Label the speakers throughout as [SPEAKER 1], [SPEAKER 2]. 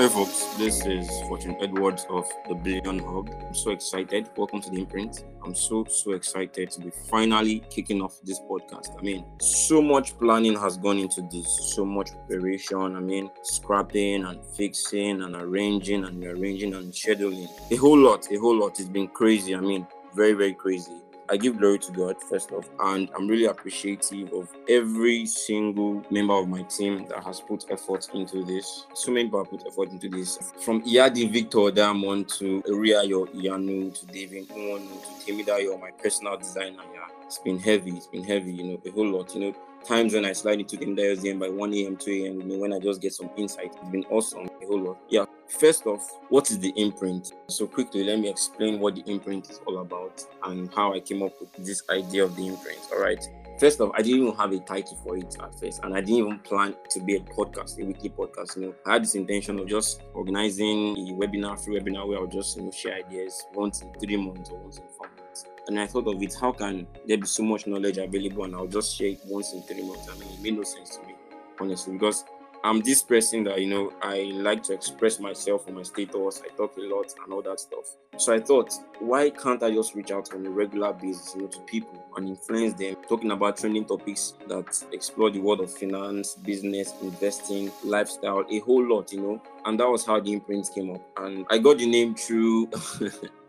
[SPEAKER 1] Hey folks, this is Fortune Edwards of the Billion Hub. I'm so excited. Welcome to the imprint. I'm so so excited to be finally kicking off this podcast. I mean, so much planning has gone into this, so much preparation. I mean, scrapping and fixing and arranging and rearranging and scheduling. A whole lot, a whole lot. It's been crazy. I mean, very, very crazy. I give glory to God first off, and I'm really appreciative of every single member of my team that has put effort into this. So many people put effort into this. From Iadi Victor Diamond to Uriayo Ianu to David Nwonu to Temidayo, my personal designer. Yeah, it's been heavy. It's been heavy. You know, a whole lot. You know, times when I slide into the Temidayo's DM by 1 a.m., 2 a.m. You know, when I just get some insight, it's been awesome. A whole lot. Yeah. First off, what is the imprint? So quickly, let me explain what the imprint is all about and how I came up with this idea of the imprint. All right. First off, I didn't even have a title for it at first, and I didn't even plan to be a podcast, a weekly podcast. You know, I had this intention of just organizing a webinar, free webinar, where I'll just you know share ideas once in three months or once in four. And I thought of it, how can there be so much knowledge available, and I'll just share it once in three months? I mean, it made no sense to me, honestly, because I'm this person that you know I like to express myself on my status. I talk a lot and all that stuff. So I thought, why can't I just reach out on a regular basis, you know, to people and influence them, talking about trending topics that explore the world of finance, business, investing, lifestyle, a whole lot, you know. And that was how the imprint came up. And I got the name through.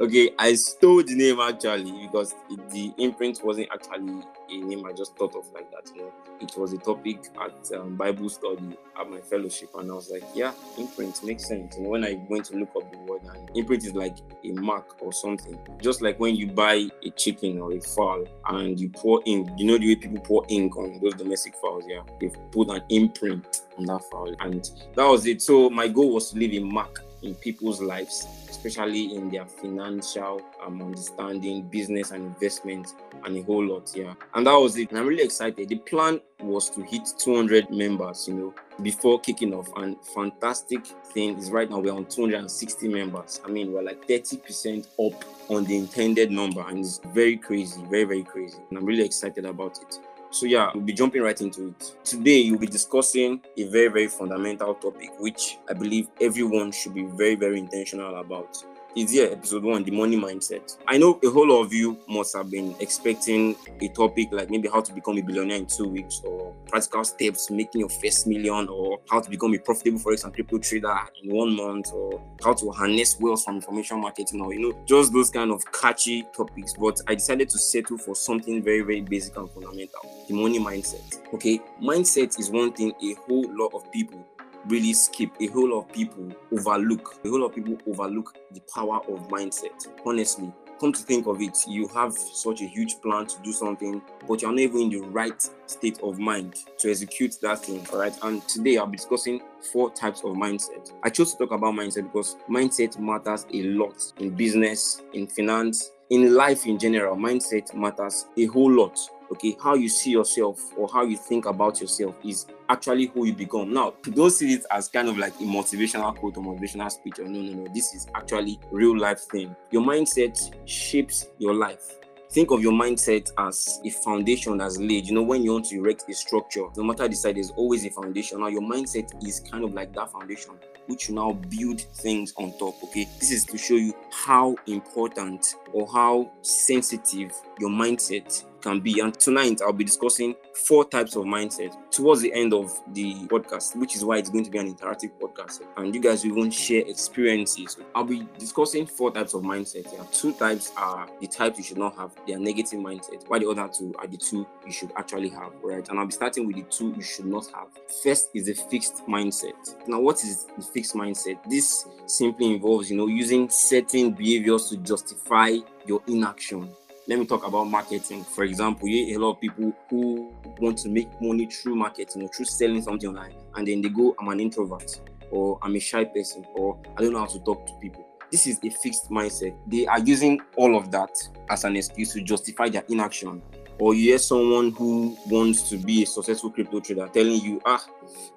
[SPEAKER 1] okay, I stole the name actually because the imprint wasn't actually a name I just thought of like that. You know, it was a topic at um, Bible study at my fellowship, and I was like, yeah, imprint makes sense. And when I went to look up the word, and imprint is like a mark or something, just like when you buy a chicken or a fowl and you pour ink. You know the way people pour ink on those domestic fowls. Yeah, they put an imprint on that fowl, and that was it. So my goal was to leave a mark in people's lives, especially in their financial um, understanding, business and investment, and a whole lot. Yeah, and that was it. And I'm really excited. The plan was to hit 200 members, you know, before kicking off. And fantastic thing is right now we're on 260 members. I mean, we're like 30% up on the intended number, and it's very crazy, very very crazy. And I'm really excited about it. So yeah, we'll be jumping right into it. Today you'll be discussing a very, very fundamental topic, which I believe everyone should be very, very intentional about. It's here, episode one, the money mindset. I know a whole lot of you must have been expecting a topic like maybe how to become a billionaire in two weeks, or practical steps making your first million, or how to become a profitable forex and crypto trader in one month, or how to harness wealth from information marketing, or you know, just those kind of catchy topics. But I decided to settle for something very, very basic and fundamental the money mindset. Okay, mindset is one thing a whole lot of people really skip a whole lot of people overlook a whole lot of people overlook the power of mindset. Honestly come to think of it you have such a huge plan to do something but you're not even in the right state of mind to execute that thing all right and today i'll be discussing four types of mindset. I chose to talk about mindset because mindset matters a lot in business in finance in life in general. Mindset matters a whole lot okay how you see yourself or how you think about yourself is actually who you become now don't see it as kind of like a motivational quote or motivational speech or no no no this is actually real life thing your mindset shapes your life think of your mindset as a foundation that's laid. You know, when you want to erect a structure, no matter the side, there's always a foundation. Now, your mindset is kind of like that foundation, which you now build things on top. Okay, this is to show you how important or how sensitive your mindset can be. And tonight I'll be discussing four types of mindset towards the end of the podcast, which is why it's going to be an interactive podcast. And you guys will even share experiences. I'll be discussing four types of mindset. Yeah, two types are the types you should not have, they are negative mindset, while the other two are the two you should actually have, right? And I'll be starting with the two you should not have. First is a fixed mindset. Now, what is the fixed mindset? This simply involves, you know, using certain behaviors to justify your inaction let me talk about marketing. For example, you a lot of people who want to make money through marketing or through selling something online, and then they go, I'm an introvert, or I'm a shy person, or I don't know how to talk to people. This is a fixed mindset. They are using all of that as an excuse to justify their inaction or you hear someone who wants to be a successful crypto trader telling you, ah,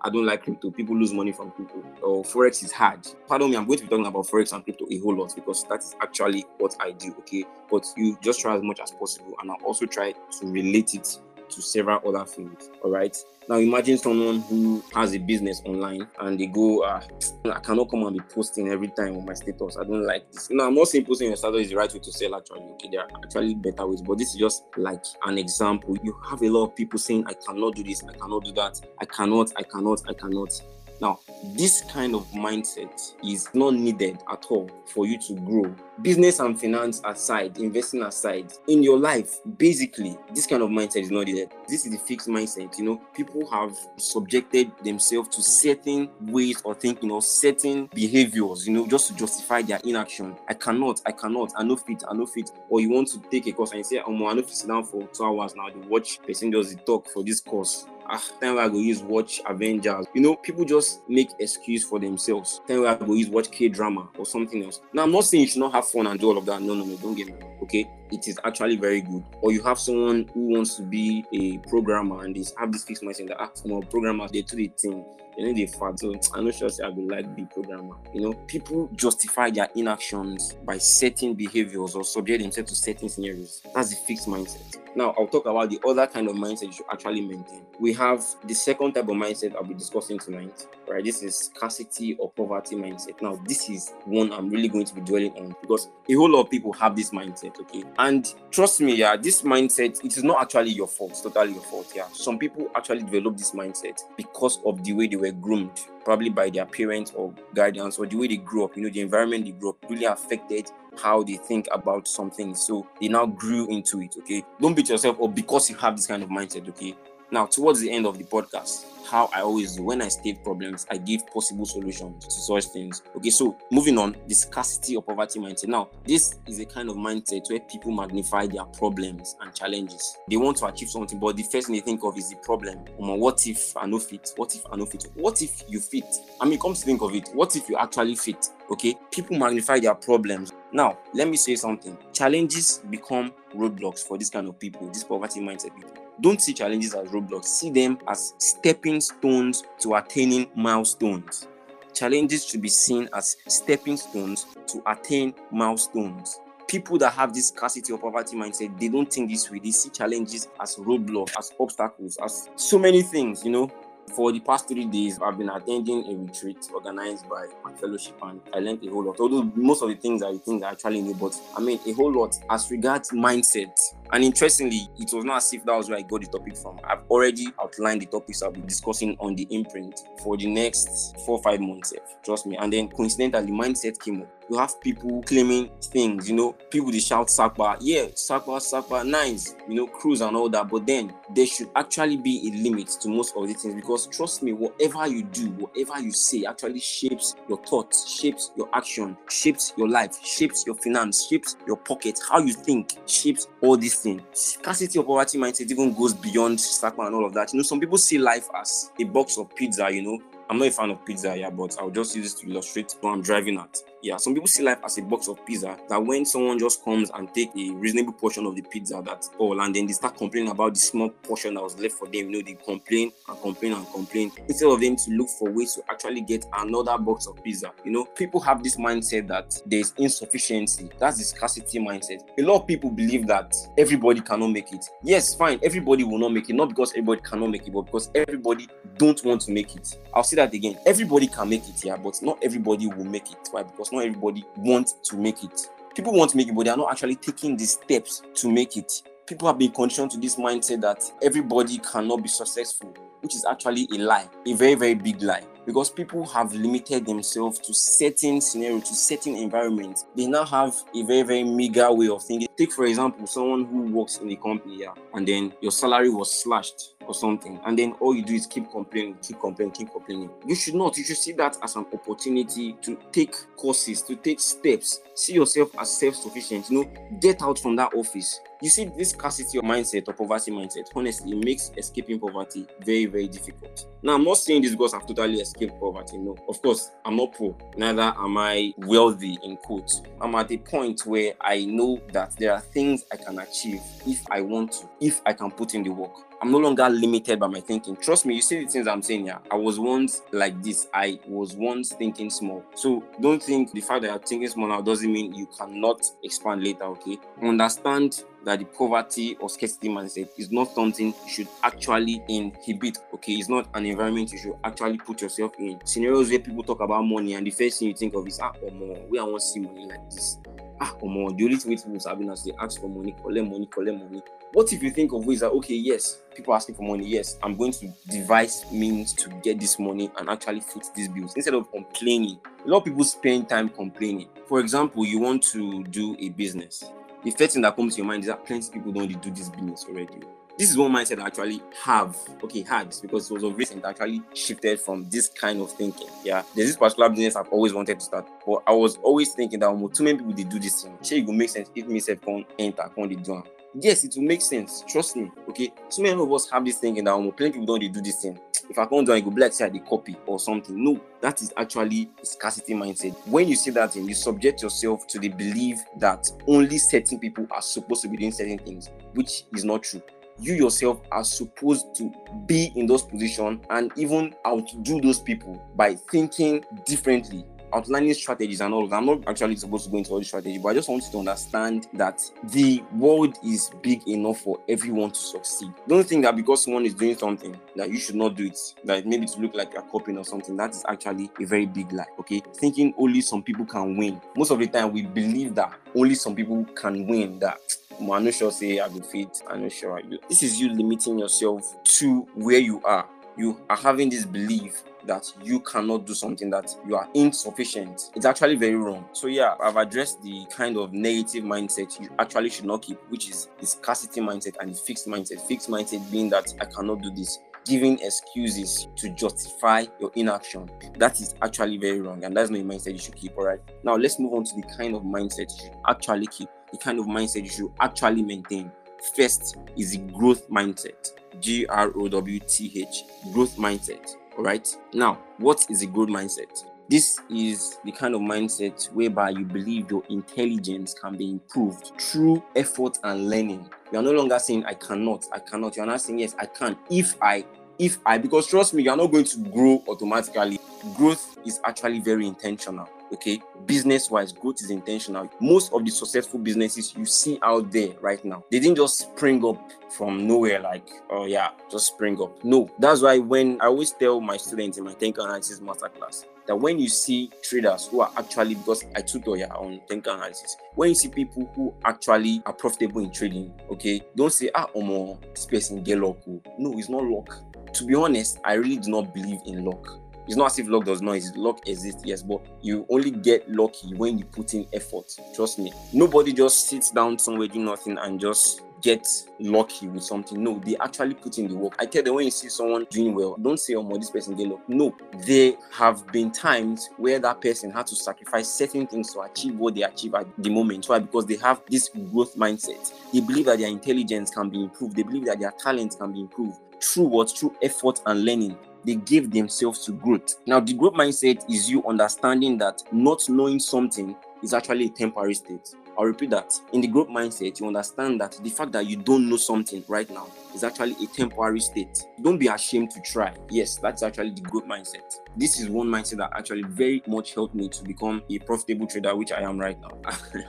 [SPEAKER 1] I don't like crypto, people lose money from crypto, or forex is hard. Pardon me, I'm going to be talking about forex and crypto a whole lot because that is actually what I do, okay? But you just try as much as possible, and I'll also try to relate it to several other fields. All right. Now imagine someone who has a business online and they go, ah, I cannot come and be posting every time on my status. I don't like this. Now I'm not saying posting your status is the right way to sell actually. Okay, there are actually better ways, but this is just like an example. You have a lot of people saying, I cannot do this, I cannot do that, I cannot, I cannot, I cannot. Now, this kind of mindset is not needed at all for you to grow. Business and finance aside, investing aside, in your life, basically, this kind of mindset is not needed. This is the fixed mindset. You know, people have subjected themselves to certain ways of thinking or certain behaviors, you know, just to justify their inaction. I cannot, I cannot, I know fit, I know fit. Or you want to take a course and you say, oh, I know fit sit down for two hours now, to watch person does the talk for this course ah, time I go use watch Avengers. You know, people just make excuse for themselves. Time I go use watch K drama or something else. Now I'm not saying you should not have fun and do all of that. No, no, no, don't get me. Okay, it is actually very good. Or you have someone who wants to be a programmer and they have this fixed mindset that ah, some programmers they do the thing you know they fat. So I'm not sure I would like be programmer. You know, people justify their inactions by certain behaviors or subject themselves to certain scenarios. That's the fixed mindset. Now I'll talk about the other kind of mindset you should actually maintain. We have the second type of mindset I'll be discussing tonight. Right, this is scarcity or poverty mindset. Now this is one I'm really going to be dwelling on because a whole lot of people have this mindset. Okay, and trust me, yeah, this mindset it is not actually your fault. It's totally your fault. Yeah, some people actually develop this mindset because of the way they were groomed, probably by their parents or guardians, or the way they grew up. You know, the environment they grew up really affected how they think about something. So they now grew into it. Okay. Don't beat yourself up because you have this kind of mindset. Okay. Now, towards the end of the podcast, how I always do when I state problems, I give possible solutions to such things. Okay, so moving on, the scarcity or poverty mindset. Now, this is a kind of mindset where people magnify their problems and challenges. They want to achieve something, but the first thing they think of is the problem. Um, what if I no fit? What if I no fit? What if you fit? I mean, come to think of it, what if you actually fit? Okay, people magnify their problems. Now, let me say something. Challenges become roadblocks for this kind of people, this poverty mindset people don't see challenges as roadblocks, see them as stepping stones to attaining milestones. Challenges should be seen as stepping stones to attain milestones. People that have this scarcity or poverty mindset, they don't think this way. They see challenges as roadblocks, as obstacles, as so many things, you know. For the past three days, I've been attending a retreat organized by my fellowship, and I learned a whole lot. Although most of the things I think I actually knew, but I mean a whole lot as regards mindset. And interestingly, it was not as if that was where I got the topic from. I've already outlined the topics I'll be discussing on the imprint for the next four five months. Eh, trust me. And then coincidentally, mindset came up you have people claiming things, you know, people they shout Sakpa, yeah, Sakpa, Sakpa, nice, you know, cruise and all that. But then there should actually be a limit to most of the things because trust me, whatever you do, whatever you say actually shapes your thoughts, shapes your action, shapes your life, shapes your finance, shapes your pocket, how you think, shapes all these things. Scarcity of poverty mindset even goes beyond Sakpa and all of that. You know, some people see life as a box of pizza, you know. I'm not a fan of pizza, yeah, but I'll just use this to illustrate what I'm driving at yeah, some people see life as a box of pizza that when someone just comes and take a reasonable portion of the pizza that's all, and then they start complaining about the small portion that was left for them, you know, they complain and complain and complain instead of them to look for ways to actually get another box of pizza. You know, people have this mindset that there's insufficiency. That's the scarcity mindset. A lot of people believe that everybody cannot make it. Yes, fine, everybody will not make it, not because everybody cannot make it, but because everybody don't want to make it. I'll say that again. Everybody can make it, yeah, but not everybody will make it. Why? Because not everybody wants to make it. People want to make it, but they are not actually taking the steps to make it. People have been conditioned to this mindset that everybody cannot be successful, which is actually a lie, a very, very big lie because people have limited themselves to certain scenarios, to certain environments. They now have a very, very meager way of thinking. Take, for example, someone who works in a company, yeah, and then your salary was slashed or something, and then all you do is keep complaining, keep complaining, keep complaining. You should not. You should see that as an opportunity to take courses, to take steps. See yourself as self-sufficient. You know, get out from that office. You see, this scarcity mindset or poverty mindset, honestly, makes escaping poverty very, very difficult. Now, I'm not saying this because I've totally escaped poverty. No, of course, I'm not poor. Neither am I wealthy, in quotes. I'm at a point where I know that there are things I can achieve if I want to, if I can put in the work. I'm no longer limited by my thinking. Trust me, you see the things I'm saying here. I was once like this. I was once thinking small. So don't think the fact that you're thinking small now doesn't mean you cannot expand later, okay? Understand that the poverty or scarcity mindset is not something you should actually inhibit. Okay, it's not an environment you should actually put yourself in. Scenarios where people talk about money and the first thing you think of is ah, or more, we I want to see money like this. Ah, or more. The only way people have been as they ask for money, collect money, collect money. What if you think of ways that okay, yes, people asking for money, yes, I'm going to devise means to get this money and actually foot these bills instead of complaining. A lot of people spend time complaining. For example, you want to do a business. The first thing that comes to your mind is that plenty of people don't do this business already this is one mindset I actually have. Okay, had because it was of recent actually shifted from this kind of thinking. Yeah, there's this particular business I've always wanted to start, but I was always thinking that well, too many people they do this thing. Sure, it will make sense if me self can enter, can they Yes, it will make sense. Trust me. Okay, so many of us have this thinking that well, plenty people don't they do this thing. If I can't do it, will be like say I copy or something. No, that is actually scarcity mindset. When you see that thing, you subject yourself to the belief that only certain people are supposed to be doing certain things, which is not true you yourself are supposed to be in those positions and even outdo those people by thinking differently outlining strategies and all of that. I'm not actually supposed to go into all the strategy, but I just want you to understand that the world is big enough for everyone to succeed. Don't think that because someone is doing something that you should not do it, that maybe to look like you're copying or something. That is actually a very big lie. Okay, thinking only some people can win. Most of the time, we believe that only some people can win. That I'm not sure say I will fit. I'm not sure. This is you limiting yourself to where you are. You are having this belief that you cannot do something that you are insufficient. It's actually very wrong. So yeah, I've addressed the kind of negative mindset you actually should not keep, which is the scarcity mindset and the fixed mindset. Fixed mindset being that I cannot do this giving excuses to justify your inaction. That is actually very wrong, and that's not a mindset you should keep. All right. Now let's move on to the kind of mindset you should actually keep the kind of mindset you should actually maintain. First is the growth mindset. G R O W T H, growth mindset. All right. Now, what is a growth mindset? This is the kind of mindset whereby you believe your intelligence can be improved through effort and learning. You are no longer saying, I cannot, I cannot. You are not saying, Yes, I can. If I, if I, because trust me, you are not going to grow automatically. Growth is actually very intentional okay business wise growth is intentional most of the successful businesses you see out there right now they didn't just spring up from nowhere like oh yeah just spring up no that's why when i always tell my students in my technical analysis masterclass that when you see traders who are actually because I took your on technical analysis, when you see people who actually are profitable in trading, okay, don't say ah omo this person get luck. Oh. No, it's not luck. To be honest, I really do not believe in luck. It's not as if luck does not exist. Luck exists, yes, but you only get lucky when you put in effort. Trust me. Nobody just sits down somewhere doing nothing and just get lucky with something. No, they actually put in the work. I tell them when you see someone doing well, don't say, oh, my, this person get luck. No, there have been times where that person had to sacrifice certain things to achieve what they achieve at the moment. Why? Because they have this growth mindset. They believe that their intelligence can be improved. They believe that their talent can be improved through what? Through effort and learning they give themselves to growth. Now, the growth mindset is you understanding that not knowing something is actually a temporary state. I'll repeat that. In the growth mindset, you understand that the fact that you don't know something right now is actually a temporary state. Don't be ashamed to try. Yes, that's actually the growth mindset. This is one mindset that actually very much helped me to become a profitable trader, which I am right now.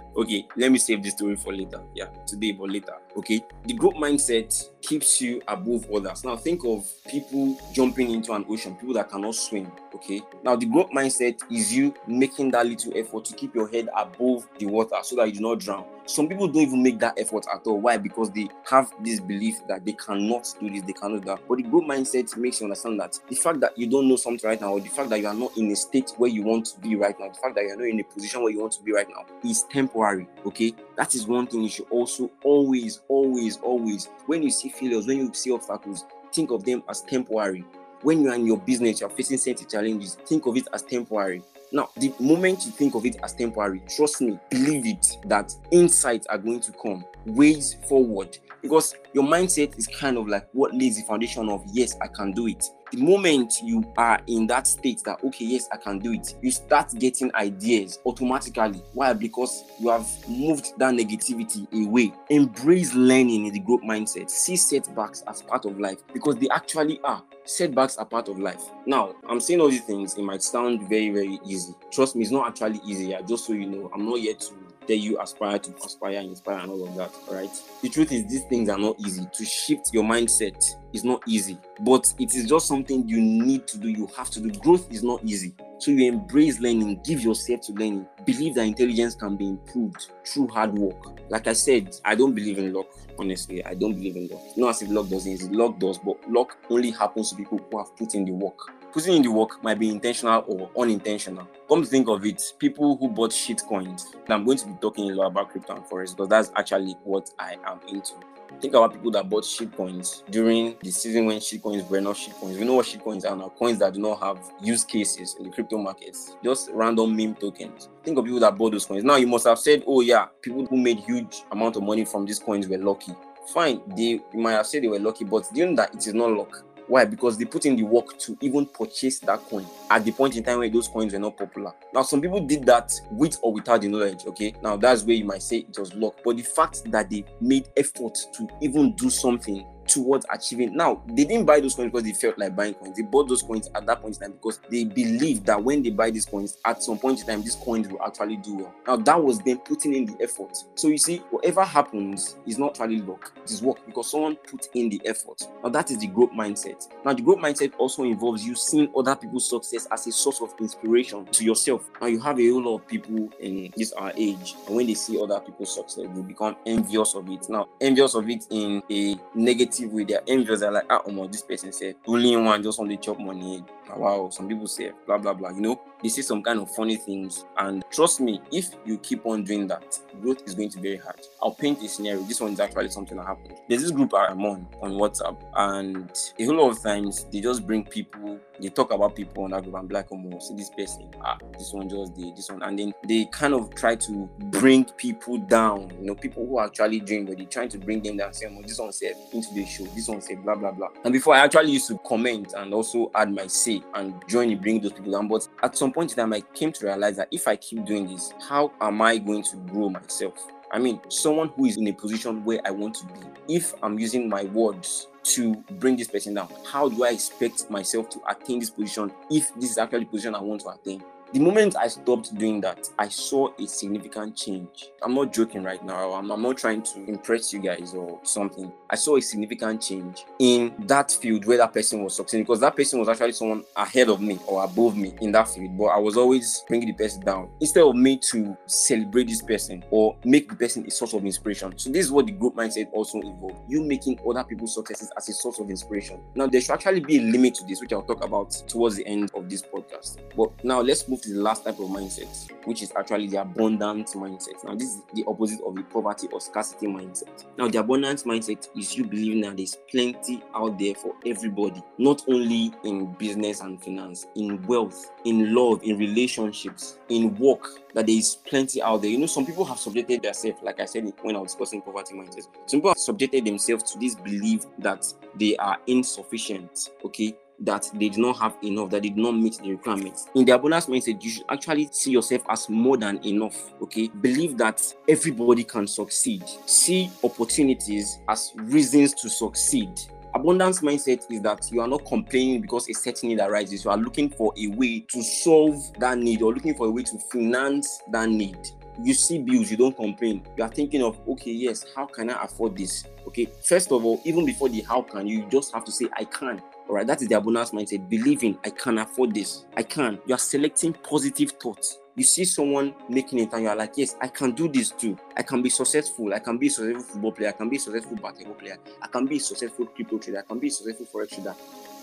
[SPEAKER 1] okay, let me save this story for later. Yeah, today, but later. Okay, the growth mindset keeps you above others. Now, think of people jumping into an ocean, people that cannot swim. Okay, now the growth mindset is you making that little effort to keep your head above the water so that you do not drown. Some people don't even make that effort at all. Why? Because they have this belief that they cannot do this, they cannot do that. But the growth mindset makes you understand that the fact that you don't know something right now, or the fact that you are not in a state where you want to be right now, the fact that you're not in a position where you want to be right now is temporary. Okay, that is one thing you should also always, always, always, when you see failures, when you see obstacles, think of them as temporary. When you are in your business, you're facing certain challenges, think of it as temporary now, the moment you think of it as temporary, trust me, believe it that insights are going to come, ways forward, because your mindset is kind of like what lays the foundation of yes, I can do it. The moment you are in that state that okay, yes, I can do it, you start getting ideas automatically. Why? Because you have moved that negativity away. Embrace learning in the growth mindset. See setbacks as part of life because they actually are. Setbacks are part of life. Now, I'm saying all these things, it might sound very, very easy. Trust me, it's not actually easy. Yeah, just so you know, I'm not yet to tell you aspire to aspire, and inspire, and all of that. right? The truth is, these things are not easy. To shift your mindset is not easy, but it is just something you need to do. You have to do. Growth is not easy. So you embrace learning, give yourself to learning, believe that intelligence can be improved through hard work. Like I said, I don't believe in luck. Honestly, I don't believe in luck. Not as if luck doesn't exist. Luck does, but luck only happens to people who have put in the work putting in the work might be intentional or unintentional. Come to think of it, people who bought shit coins, I'm going to be talking a lot about crypto and forex because that's actually what I am into. Think about people that bought shit coins during the season when shit coins were not shit coins. We know what shit coins are now coins that do not have use cases in the crypto markets, just random meme tokens. Think of people that bought those coins. Now you must have said, Oh, yeah, people who made huge amount of money from these coins were lucky. Fine, they you might have said they were lucky, but do you know that it is not luck? Why? Because they put in the work to even purchase that coin at the point in time where those coins were not popular. Now, some people did that with or without the knowledge. Okay, now that's where you might say it was luck, but the fact that they made effort to even do something towards achieving. Now, they didn't buy those coins because they felt like buying coins. They bought those coins at that point in time because they believed that when they buy these coins, at some point in time, these coins will actually do well. Now, that was them putting in the effort. So you see, whatever happens is not really luck, it is work because someone put in the effort. Now, that is the growth mindset. Now, the growth mindset also involves you seeing other people's success as a source of inspiration to yourself. Now, you have a whole lot of people in this our age, and when they see other people's success, they become envious of it. Now, envious of it in a negative negative way. They're envious. They're like, ah, oh, this person said, only one just to chop money. Wow, some people say, blah, blah, blah. You know, they say some kind of funny things. And trust me, if you keep on doing that, growth is going to be very hard. I'll paint a scenario. This one is actually something that happened. There's this group I'm on on WhatsApp, and a whole lot of times they just bring people, they talk about people on that group. I'm like, oh, see this person, ah, this one just did this one. And then they kind of try to bring people down, you know, people who are actually doing but they're trying to bring them down, saying, oh, this one said into the show, this one said blah, blah, blah. And before I actually used to comment and also add my say and join in bring those people down. But at some point in time, I came to realize that if I keep doing this, how am I going to grow myself? I mean, someone who is in a position where I want to be. If I'm using my words to bring this person down, how do I expect myself to attain this position if this is actually the position I want to attain? The moment I stopped doing that, I saw a significant change. I'm not joking right now. I'm, I'm, not trying to impress you guys or something. I saw a significant change in that field where that person was succeeding because that person was actually someone ahead of me or above me in that field. But I was always bringing the person down instead of me to celebrate this person or make the person a source of inspiration. So this is what the growth mindset also involves. You making other people's successes as a source of inspiration. Now there should actually be a limit to this, which I'll talk about towards the end of this podcast. But now let's move to the last type of mindset, which is actually the abundant mindset. Now, this is the opposite of the poverty or scarcity mindset. Now, the abundant mindset is you believing that there's plenty out there for everybody, not only in business and finance, in wealth, in love, in relationships, in work, that there is plenty out there. You know, some people have subjected themselves, like I said when I was discussing poverty mindset, some people have subjected themselves to this belief that they are insufficient, okay? That they did not have enough, that did not meet the requirements. In the abundance mindset, you should actually see yourself as more than enough. Okay, believe that everybody can succeed. See opportunities as reasons to succeed. Abundance mindset is that you are not complaining because a certain need arises. You are looking for a way to solve that need or looking for a way to finance that need you see bills, you don't complain. You are thinking of, okay, yes, how can I afford this? Okay, first of all, even before the how can, you just have to say, I can. All right, that is the abundance mindset. Believing I can afford this. I can. You are selecting positive thoughts. You see someone making it, and you are like, yes, I can do this too. I can be successful. I can be a successful football player. I can be a successful basketball player. I can be a successful crypto trader. I can be a successful forex trader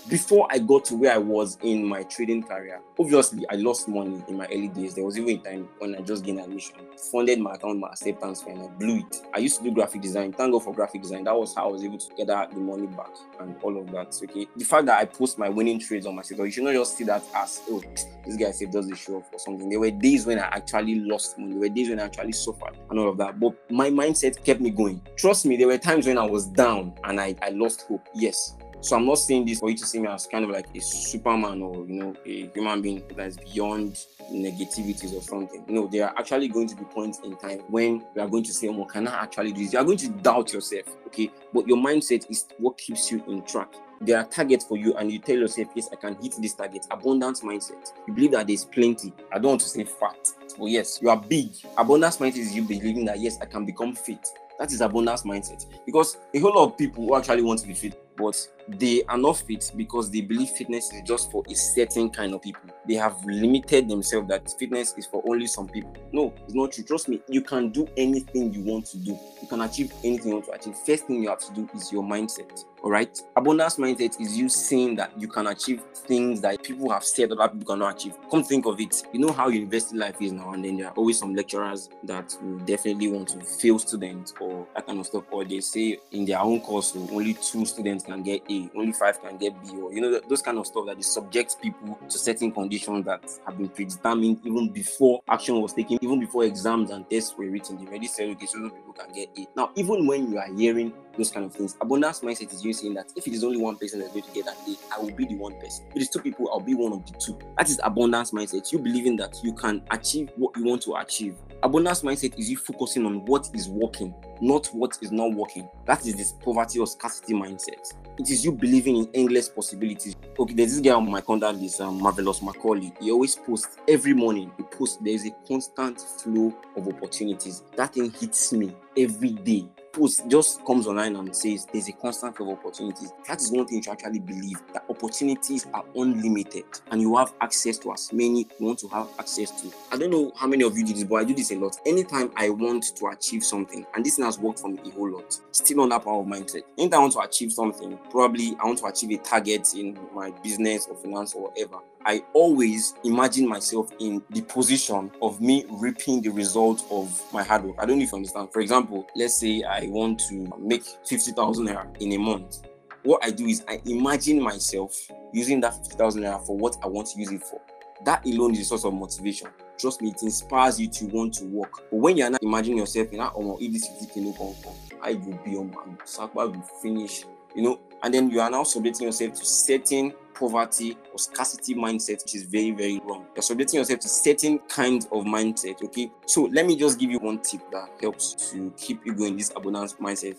[SPEAKER 1] before I got to where I was in my trading career, obviously I lost money in my early days. There was even a time when I just gained admission, funded my account, my acceptance fee, and I blew it. I used to do graphic design. Thank God for graphic design. That was how I was able to get the money back and all of that. Okay. The fact that I post my winning trades on my site, you should not just see that as oh, this guy said does the show off or something. There were days when I actually lost money. There were days when I actually suffered and all of that. But my mindset kept me going. Trust me, there were times when I was down and I, I lost hope. Yes, so I'm not saying this for you to see me as kind of like a superman or you know a human being that is beyond negativities or something. No, there are actually going to be points in time when you are going to say, "Oh, can I actually do this?" You are going to doubt yourself, okay? But your mindset is what keeps you in track. there are targets for you and you tell yourself, yes, I can hit this target. Abundance mindset. You believe that there's plenty. I don't want to say fat, but yes, you are big. Abundance mindset is you believing that yes, I can become fit. That is abundance mindset. Because a whole lot of people who actually want to be fit, but they are not fit because they believe fitness is just for a certain kind of people. They have limited themselves that fitness is for only some people. No, it's not true. Trust me, you can do anything you want to do. You can achieve anything you want to achieve. First thing you have to do is your mindset. All right. Abundance mindset is you saying that you can achieve things that people have said other people cannot achieve. Come think of it. You know how university life is now, and then there are always some lecturers that will definitely want to fail students or that kind of stuff. Or they say in their own course, oh, only two students can get A, only five can get B, or you know, those kind of stuff that they subject people to certain conditions that have been predetermined even before action was taken, even before exams and tests were written. They already said, okay, so people can get A. Now, even when you are hearing those kind of things. Abundance mindset is you saying that if it is only one person that's going to get that day, I will be the one person. If it is two people, I'll be one of the two. That is abundance mindset. You believing that you can achieve what you want to achieve. Abundance mindset is you focusing on what is working, not what is not working. That is this poverty or scarcity mindset. It is you believing in endless possibilities. Okay, there's this guy on my contact list, um, Marvelous Macaulay. He always posts every morning. He posts there is a constant flow of opportunities. That thing hits me every day post just comes online and says there's a constant of opportunities. That is one thing you actually believe that opportunities are unlimited and you have access to as many you want to have access to. I don't know how many of you do this, but I do this a lot. Anytime I want to achieve something, and this has worked for me a whole lot, still on that power of mindset. Anytime I want to achieve something, probably I want to achieve a target in my business or finance or whatever. I always imagine myself in the position of me reaping the result of my hard work. I don't know if you understand. For example, let's say I want to make 50,000 naira in a month. What I do is I imagine myself using that 50,000 naira for what I want to use it for. That alone is a source of motivation. Trust me, it inspires you to want to work. But when you're not imagining yourself in that, oh, if this 50k no come come, I will be on my Sakwa will finish, you know, and then you are now subjecting yourself to certain poverty or scarcity mindset, which is very, very wrong. You're subjecting yourself to certain kinds of mindset. Okay. So let me just give you one tip that helps to keep you going this abundance mindset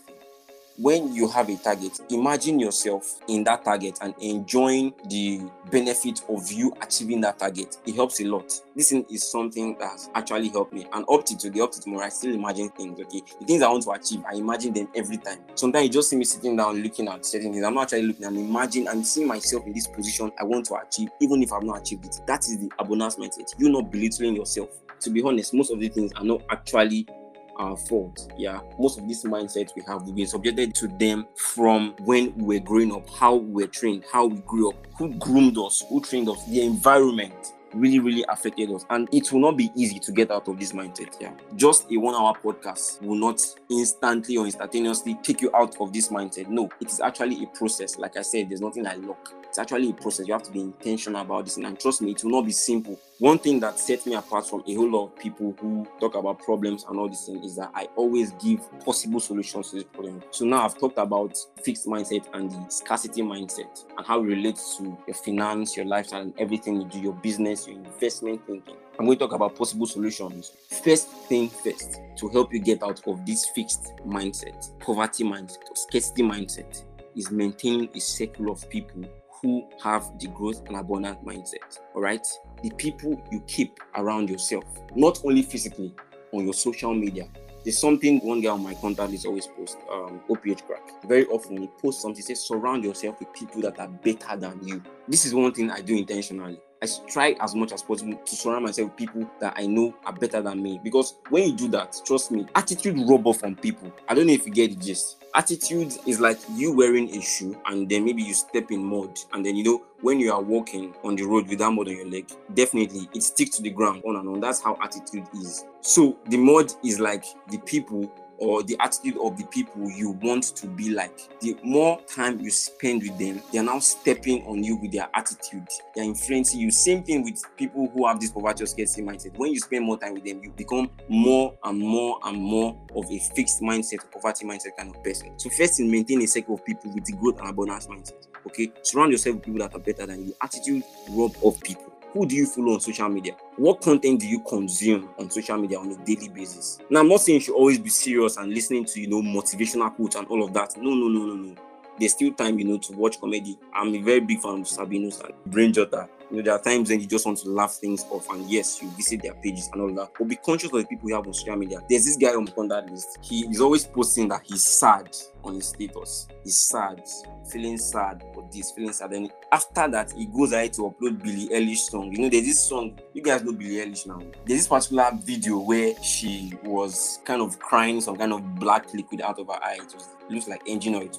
[SPEAKER 1] when you have a target, imagine yourself in that target and enjoying the benefit of you achieving that target. It helps a lot. This is something that has actually helped me. And up to today, up to tomorrow, I still imagine things. Okay, the things I want to achieve, I imagine them every time. Sometimes you just see me sitting down looking at certain things. I'm not actually looking. I'm imagining and seeing myself in this position I want to achieve, even if I've not achieved it. That is the abundance mindset. You're not belittling yourself. To be honest, most of the things are not actually our fault. Yeah, most of these mindsets we have, we've been subjected to them from when we were growing up, how we were trained, how we grew up, who groomed us, who trained us, the environment really, really affected us. And it will not be easy to get out of this mindset. Yeah. Just a one hour podcast will not instantly or instantaneously take you out of this mindset. No, it is actually a process. Like I said, there's nothing like luck. It's actually a process. You have to be intentional about this. And trust me, it will not be simple. One thing that sets me apart from a whole lot of people who talk about problems and all this thing is that I always give possible solutions to this problem. So now I've talked about fixed mindset and the scarcity mindset and how it relates to your finance, your lifestyle, and everything you do, your business, your investment thinking. I'm going to talk about possible solutions. First thing first, to help you get out of this fixed mindset, poverty mindset, or scarcity mindset, is maintaining a circle of people who have the growth and abundant mindset. All right. The people you keep around yourself, not only physically, on your social media. There's something one guy on my contact is always post, um, OPH crack. Very often he posts something, says, surround yourself with people that are better than you. This is one thing I do intentionally. I try as much as possible to surround myself with people that I know are better than me. Because when you do that, trust me, attitude rub off on people. I don't know if you get the gist. Attitude is like you wearing a shoe and then maybe you step in mud and then you know when you are walking on the road without mud on your leg, definitely it sticks to the ground on and on. That's how attitude is. So the mud is like the people or the attitude of the people you want to be like. The more time you spend with them, they are now stepping on you with their attitude. They are influencing you. Same thing with people who have this poverty scarcity mindset. When you spend more time with them, you become more and more and more of a fixed mindset, poverty mindset kind of person. So first, in maintain a circle of people with the growth and abundance mindset. Okay, surround yourself with people that are better than you. Attitude rub off people who do you follow on social media? What content do you consume on social media on a daily basis? Now, I'm not saying you should always be serious and listening to, you know, motivational quotes and all of that. No, no, no, no, no. there's still time, you know, to watch comedy. I'm a very big fan of Sabinus and Brain Jotter. You know, there are times when you just want to laugh things off, and yes, you visit their pages and all that. But be conscious of the people you have on social media. There's this guy on that list. He is always posting that he's sad on his status. He's sad, feeling sad for this, feeling sad. And after that, he goes ahead to upload Billie Eilish song. You know, there's this song. You guys know Billie Eilish now. There's this particular video where she was kind of crying some kind of black liquid out of her eye. It was looks like engine oil.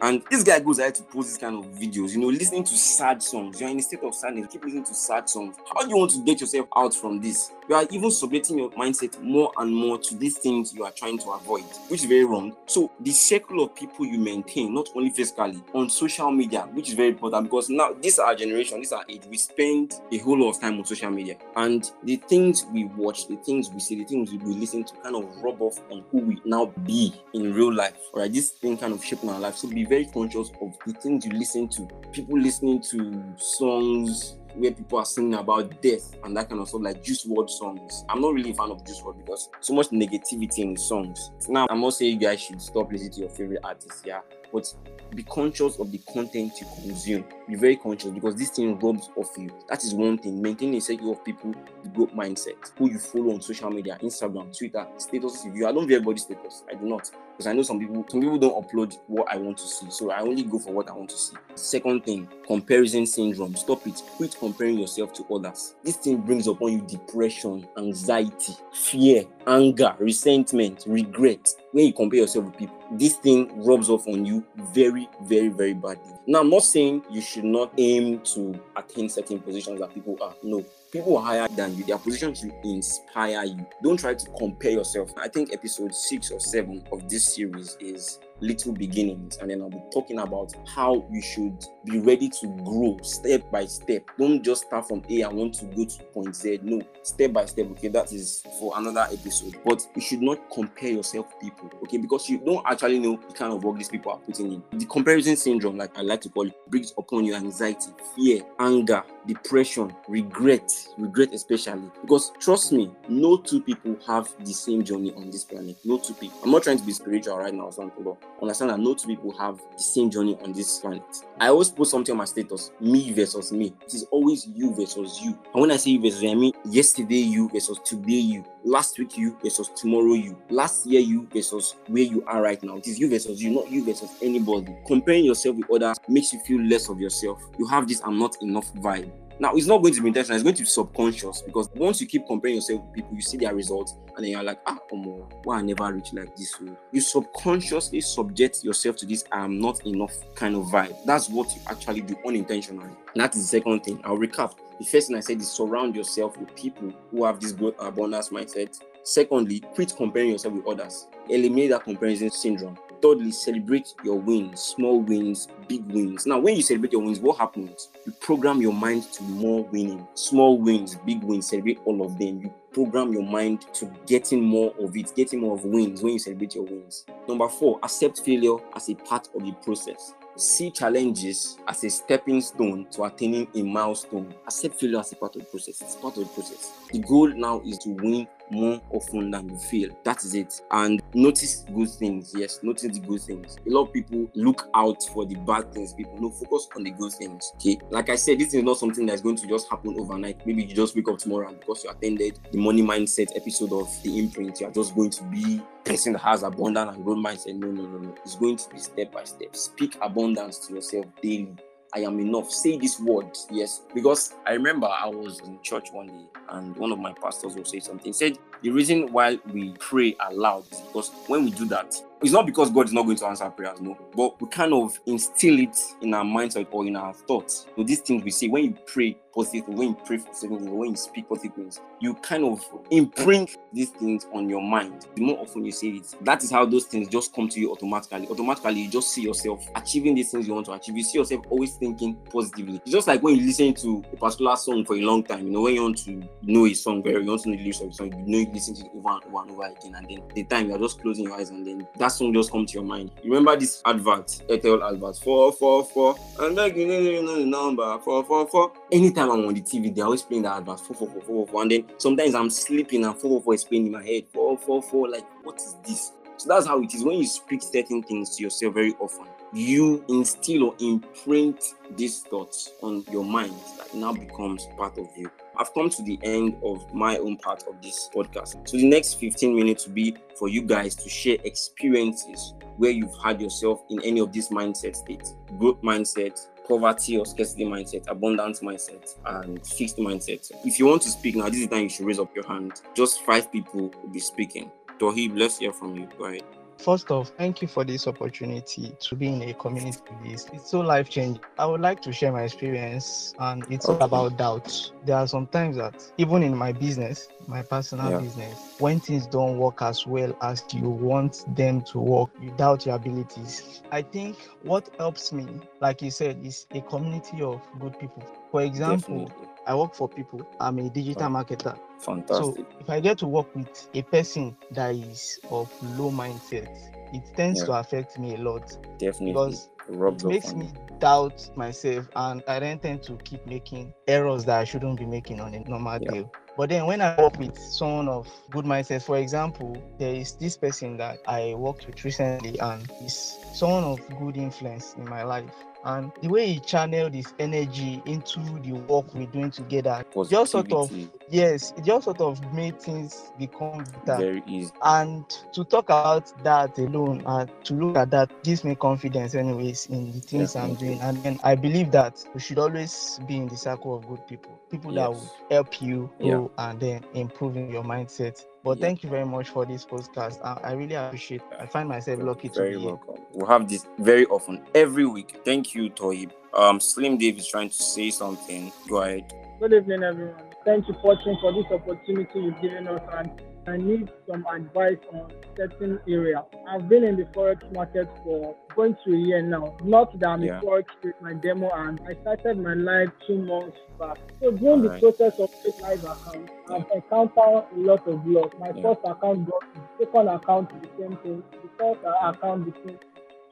[SPEAKER 1] And this guy goes ahead to post this kind of videos, you know, listening to sad songs. You're in a state of sadness, keep listening to sad songs. How do you want to get yourself out from this? You are even subjecting your mindset more and more to these things you are trying to avoid, which is very wrong. So the circle of people you maintain, not only physically, on social media, which is very important because now this our generation, this our age, we spend a whole lot of time on social media. And the things we watch, the things we see, the things we listen to kind of rub off on who we now be in real life. All right, this thing kind of shaping our life. So be very conscious of the things you listen to. People listening to songs where people are singing about death and that kind of stuff, like Juice WRLD songs. I'm not really a fan of Juice WRLD because so much negativity in songs. Now, I'm not saying you guys should stop listening to your favorite artists, yeah, but be conscious of the content you consume. Be very conscious because this thing robs off you. That is one thing. Maintain a circle of people with growth mindset, who you follow on social media, Instagram, Twitter, status review. I don't view everybody's status. I do not. Because I know some people, some people don't upload what I want to see. So I only go for what I want to see. Second thing, comparison syndrome. Stop it. Quit comparing yourself to others. This thing brings upon you depression, anxiety, fear, anger, resentment, regret. When you compare yourself with people, this thing rubs off on you very, very, very badly. Now, I'm not saying you should not aim to attain certain positions that people are. No, people higher than you. Their position should inspire you. Don't try to compare yourself. I think episode six or seven of this series is little beginnings and then i'll be talking about how you should be ready to grow step by step. Don't just start from a i want to go to point z. No step by step okay? That is for another episode. But you should not compare yourself to people okay? Because you don't actually know the kind of work these people are putting in. The comparison syndrome like i like to call it brings upon you anxiety fear anger depression regret regret especially. Because trust me no two people have the same journey on this planet. No two people. I'm not trying to be spiritual right now or something but understand that no two people have the same journey on this planet. I always put something on my status, me versus me. It is always you versus you. And when I say you versus you, I mean yesterday you versus today you, last week you versus tomorrow you, last year you versus where you are right now. It is you versus you, not you versus anybody. Comparing yourself with others makes you feel less of yourself. You have this I'm not enough vibe. Now, it's not going to be intentional, it's going to be subconscious because once you keep comparing yourself with people, you see their results, and then you're like, ah, come on, why I never reach like this? Way. You subconsciously subject yourself to this I'm not enough kind of vibe. That's what you actually do unintentionally. And that is the second thing. I'll recap. The first thing I said is surround yourself with people who have this good abundance mindset. Secondly, quit comparing yourself with others. Eliminate that comparison syndrome. Thirdly, celebrate your wins, small wins, big wins. Now, when you celebrate your wins, what happens? You program your mind to more winning, small wins, big wins, celebrate all of them. You program your mind to getting more of it, getting more of wins when you celebrate your wins. Number four, accept failure as a part of the process. See challenges as a stepping stone to attaining a milestone. Accept failure as a part of the process. It's part of the process. The goal now is to win more often than you fail. That is it. And notice good things. Yes, notice the good things. A lot of people look out for the bad things. People no focus on the good things. Okay. Like I said, this is not something that's going to just happen overnight. Maybe you just wake up tomorrow and because you attended the money mindset episode of the imprint, you are just going to be person that has abundant and growth mindset. No, no, no, no. It's going to be step by step. Speak abundance to yourself daily. I am enough. Say this word, yes. Because I remember I was in church one day and one of my pastors will say something. He said the reason why we pray aloud is because when we do that, it's not because God is not going to answer prayers, no, but we kind of instill it in our mindset or in our thoughts. So these things we say when you pray positive, when you pray for certain things, when you speak positive things, you kind of imprint these things on your mind. The more often you say it, that is how those things just come to you automatically. Automatically, you just see yourself achieving these things you want to achieve. You see yourself always thinking positively. It's just like when you listen to a particular song for a long time, you know, when you want to know a song very, you want to know the lyrics of a song, you know, listen to it over and over and over again, and then the time you're just closing your eyes, and then that song just comes to your mind. Remember this advert, Airtel advert, four, four, four, and like you know the number, four, four, four. Anytime I'm on the TV, they're always playing that advert, four, four, four, four, four, and then sometimes I'm sleeping and four, four, four is playing in my head, four, four, four, like what is this? So that's how it is when you speak certain things to yourself very often you instill or imprint these thoughts on your mind that now becomes part of you. I've come to the end of my own part of this podcast. So the next 15 minutes will be for you guys to share experiences where you've had yourself in any of these mindset states, growth mindset, poverty or scarcity mindset, abundance mindset, and fixed mindset. If you want to speak now, this is the time you should raise up your hand. Just five people will be speaking. Tohib, let's hear from you. Go ahead.
[SPEAKER 2] First off, thank you for this opportunity to be in a community like this. It's so life changing. I would like to share my experience, and it's okay. all about doubt. There are some times that, even in my business, my personal yeah. business, when things don't work as well as you want them to work, you doubt your abilities. I think what helps me, like you said, is a community of good people. For example, Definitely. I work for people. I'm a digital oh, marketer.
[SPEAKER 1] Fantastic.
[SPEAKER 2] So if I get to work with a person that is of low mindset, it tends yeah. to affect me a lot.
[SPEAKER 1] Definitely.
[SPEAKER 2] Because it makes me doubt myself and I then tend to keep making errors that I shouldn't be making on a normal yeah. day. But then when I work with someone of good mindset, for example, there is this person that I worked with recently and is someone of good influence in my life and the way he channeled his energy into the work we're doing together Positivity. just sort of yes it just sort of made things become better
[SPEAKER 1] very easy
[SPEAKER 2] and to talk about that alone and to look at that gives me confidence anyways in the things Definitely. i'm doing and then i believe that we should always be in the circle of good people people yes. that will help you grow yeah. and then improving your mindset but yeah. thank you very much for this podcast. I, I really appreciate it. I find myself lucky to
[SPEAKER 1] very be welcome. Here. We'll have this very often, every week. Thank you, Toyib. Um, Slim Dave is trying to say something. Go ahead.
[SPEAKER 3] Good evening, everyone. Thank you, Fortune, for this opportunity you've given us. And I need some advice on certain area. I've been in the forex market for going to a year now. Not that I'm yeah. a forex with my demo, and I started my live two months back. So during the process of this live account, I've encountered a lot of loss. My yeah. first account got second account the same thing. The third account the same.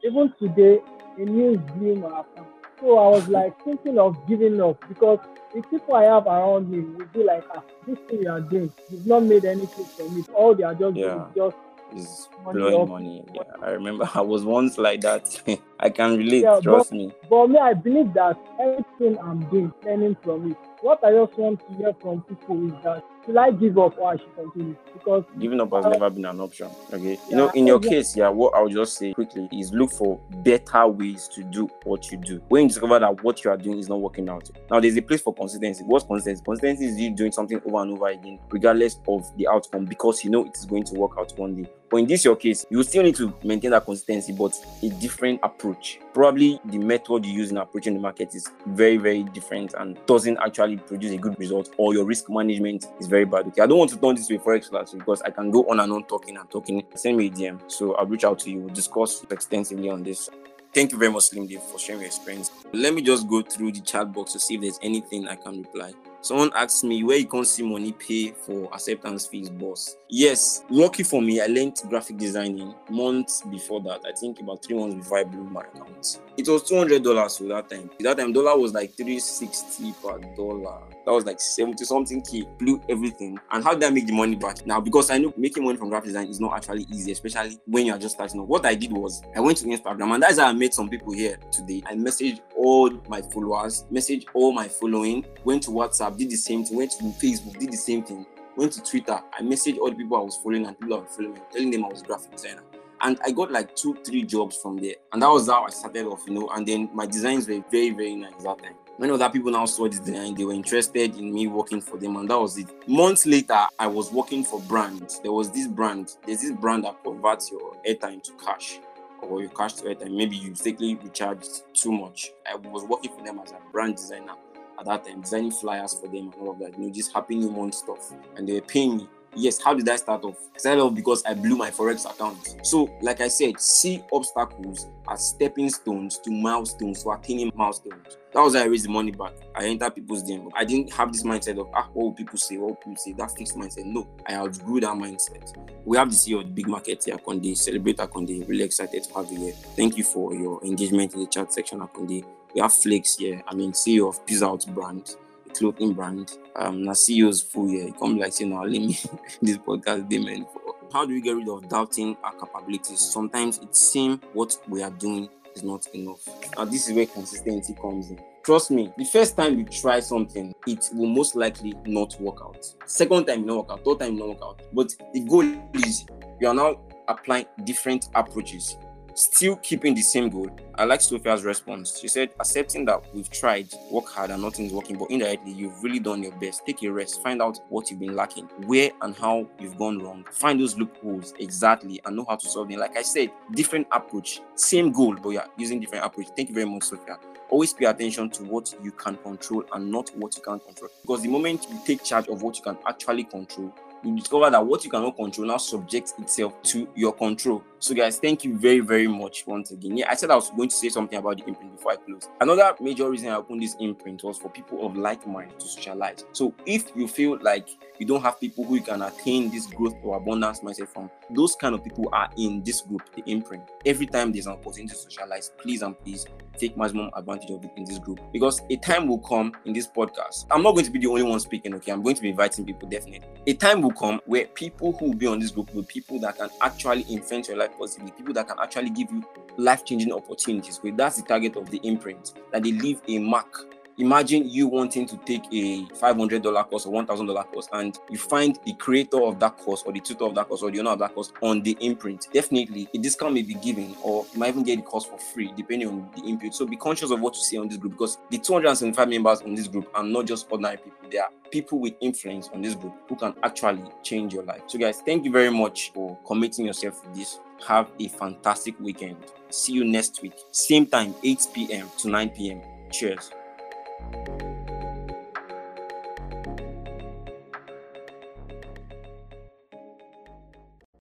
[SPEAKER 3] Even today, a new blew my account. So I was like thinking of giving up because the people I have around me will be like, ah, this thing you are doing, you've not made anything from it. All they are just yeah. doing is just
[SPEAKER 1] is blowing money. Yeah, I remember I was once like that. I can relate, yeah, trust
[SPEAKER 3] but,
[SPEAKER 1] me.
[SPEAKER 3] But me, I believe that everything I'm doing, learning from it. What I just want to hear from people is that should I give up or I should continue? Because
[SPEAKER 1] giving up has uh, never been an option. Okay. Yeah, you know, in your case, yeah, what I'll just say quickly is look for better ways to do what you do. When you discover that what you are doing is not working out. Now there's a place for consistency. What's consistency? Consistency is you doing something over and over again, regardless of the outcome, because you know it is going to work out one day. But in this your case, you still need to maintain that consistency, but a different approach. Probably the method you use in approaching the market is very, very different and doesn't actually produce a good result, or your risk management is very bad. Okay, I don't want to turn this to a forex class because I can go on and on talking and talking. Send me a DM, so I'll reach out to you. We'll discuss extensively on this. Thank you very much, Slim Dave, for sharing your experience. Let me just go through the chat box to see if there's anything I can reply. Someone asked me where you can't see money pay for acceptance fees, boss. Yes, lucky for me, I learned graphic designing months before that. I think about three months before I blew my account. It was two hundred dollars for that time. That time dollar was like three sixty per dollar. That was like seventy something k. Blew everything. And how did I make the money back? Now because I know making money from graphic design is not actually easy, especially when you are just starting. What I did was I went to Instagram, and that's how I met some people here today. I messaged all my followers, messaged all my following, went to WhatsApp WhatsApp, did the same thing, went to Facebook, did the same thing, went to Twitter. I messaged all the people I was following and people I was following, telling them I was graphic designer. And I got like two, three jobs from there. And that was how I started off, you know. And then my designs were very, very nice that time. When other people now saw this design, they were interested in me working for them, and that was it. Months later, I was working for brands. There was this brand, there's this brand that converts your airtime to cash or your cash to airtime. Maybe you mistakenly recharged too much. I was working for them as a brand designer at that time, designing flyers for them and all of that, you know, just happy new month stuff. And they were paying me. Yes, how did I start off? I started off because I blew my Forex account. So, like I said, see obstacles as stepping stones to milestones, to attaining milestones. That was how I raised the money back. I entered people's DM. I didn't have this mindset of, ah, what will people say? What will people say? That fixed mindset. No, I outgrew that mindset. We have of the big market here, Akonde. Celebrate Akonde. Really excited to have you here. Thank you for your engagement in the chat section, Akonde. We have Flakes here. I mean, CEO of Peace Out brand, a clothing brand. Um, now CEO's full here. You come like, say, now, let me this podcast, meant. How do we get rid of doubting our capabilities? Sometimes it seems what we are doing is not enough. And this is where consistency comes in. Trust me, the first time you try something, it will most likely not work out. Second time, you not work out. Third time, you not work out. But the goal is you are now applying different approaches still keeping the same goal. I like Sophia's response. She said, accepting that we've tried, work hard, and nothing's working, but indirectly, you've really done your best. Take a rest, find out what you've been lacking, where and how you've gone wrong, find those loopholes exactly, and know how to solve them. Like I said, different approach, same goal, but yeah, using different approach. Thank you very much, Sophia. Always pay attention to what you can control and not what you can't control. Because the moment you take charge of what you can actually control, you discover that what you cannot control now subjects itself to your control. So, guys, thank you very, very much once again. Yeah, I said I was going to say something about the imprint before I close. Another major reason I opened this imprint was for people of like mind to socialize. So, if you feel like you don't have people who you can attain this growth or abundance mindset from, those kind of people are in this group, the imprint. Every time there's an opportunity to socialize, please and please take maximum advantage of it in this group because a time will come in this podcast. I'm not going to be the only one speaking, okay? I'm going to be inviting people definitely. A time will come where people who will be on this group will be people that can actually influence your life positively, people that can actually give you life changing opportunities. That's the target of the imprint that they leave a mark imagine you wanting to take a $500 course or $1,000 course and you find the creator of that course or the tutor of that course or the owner of that course on the imprint. Definitely, a discount may be given or you might even get the course for free depending on the input. So be conscious of what you see on this group because the 275 members on this group are not just ordinary people. They are people with influence on this group who can actually change your life. So guys, thank you very much for committing yourself to this. Have a fantastic weekend. See you next week. Same time, 8 p.m. to 9 p.m. Cheers. Thank you.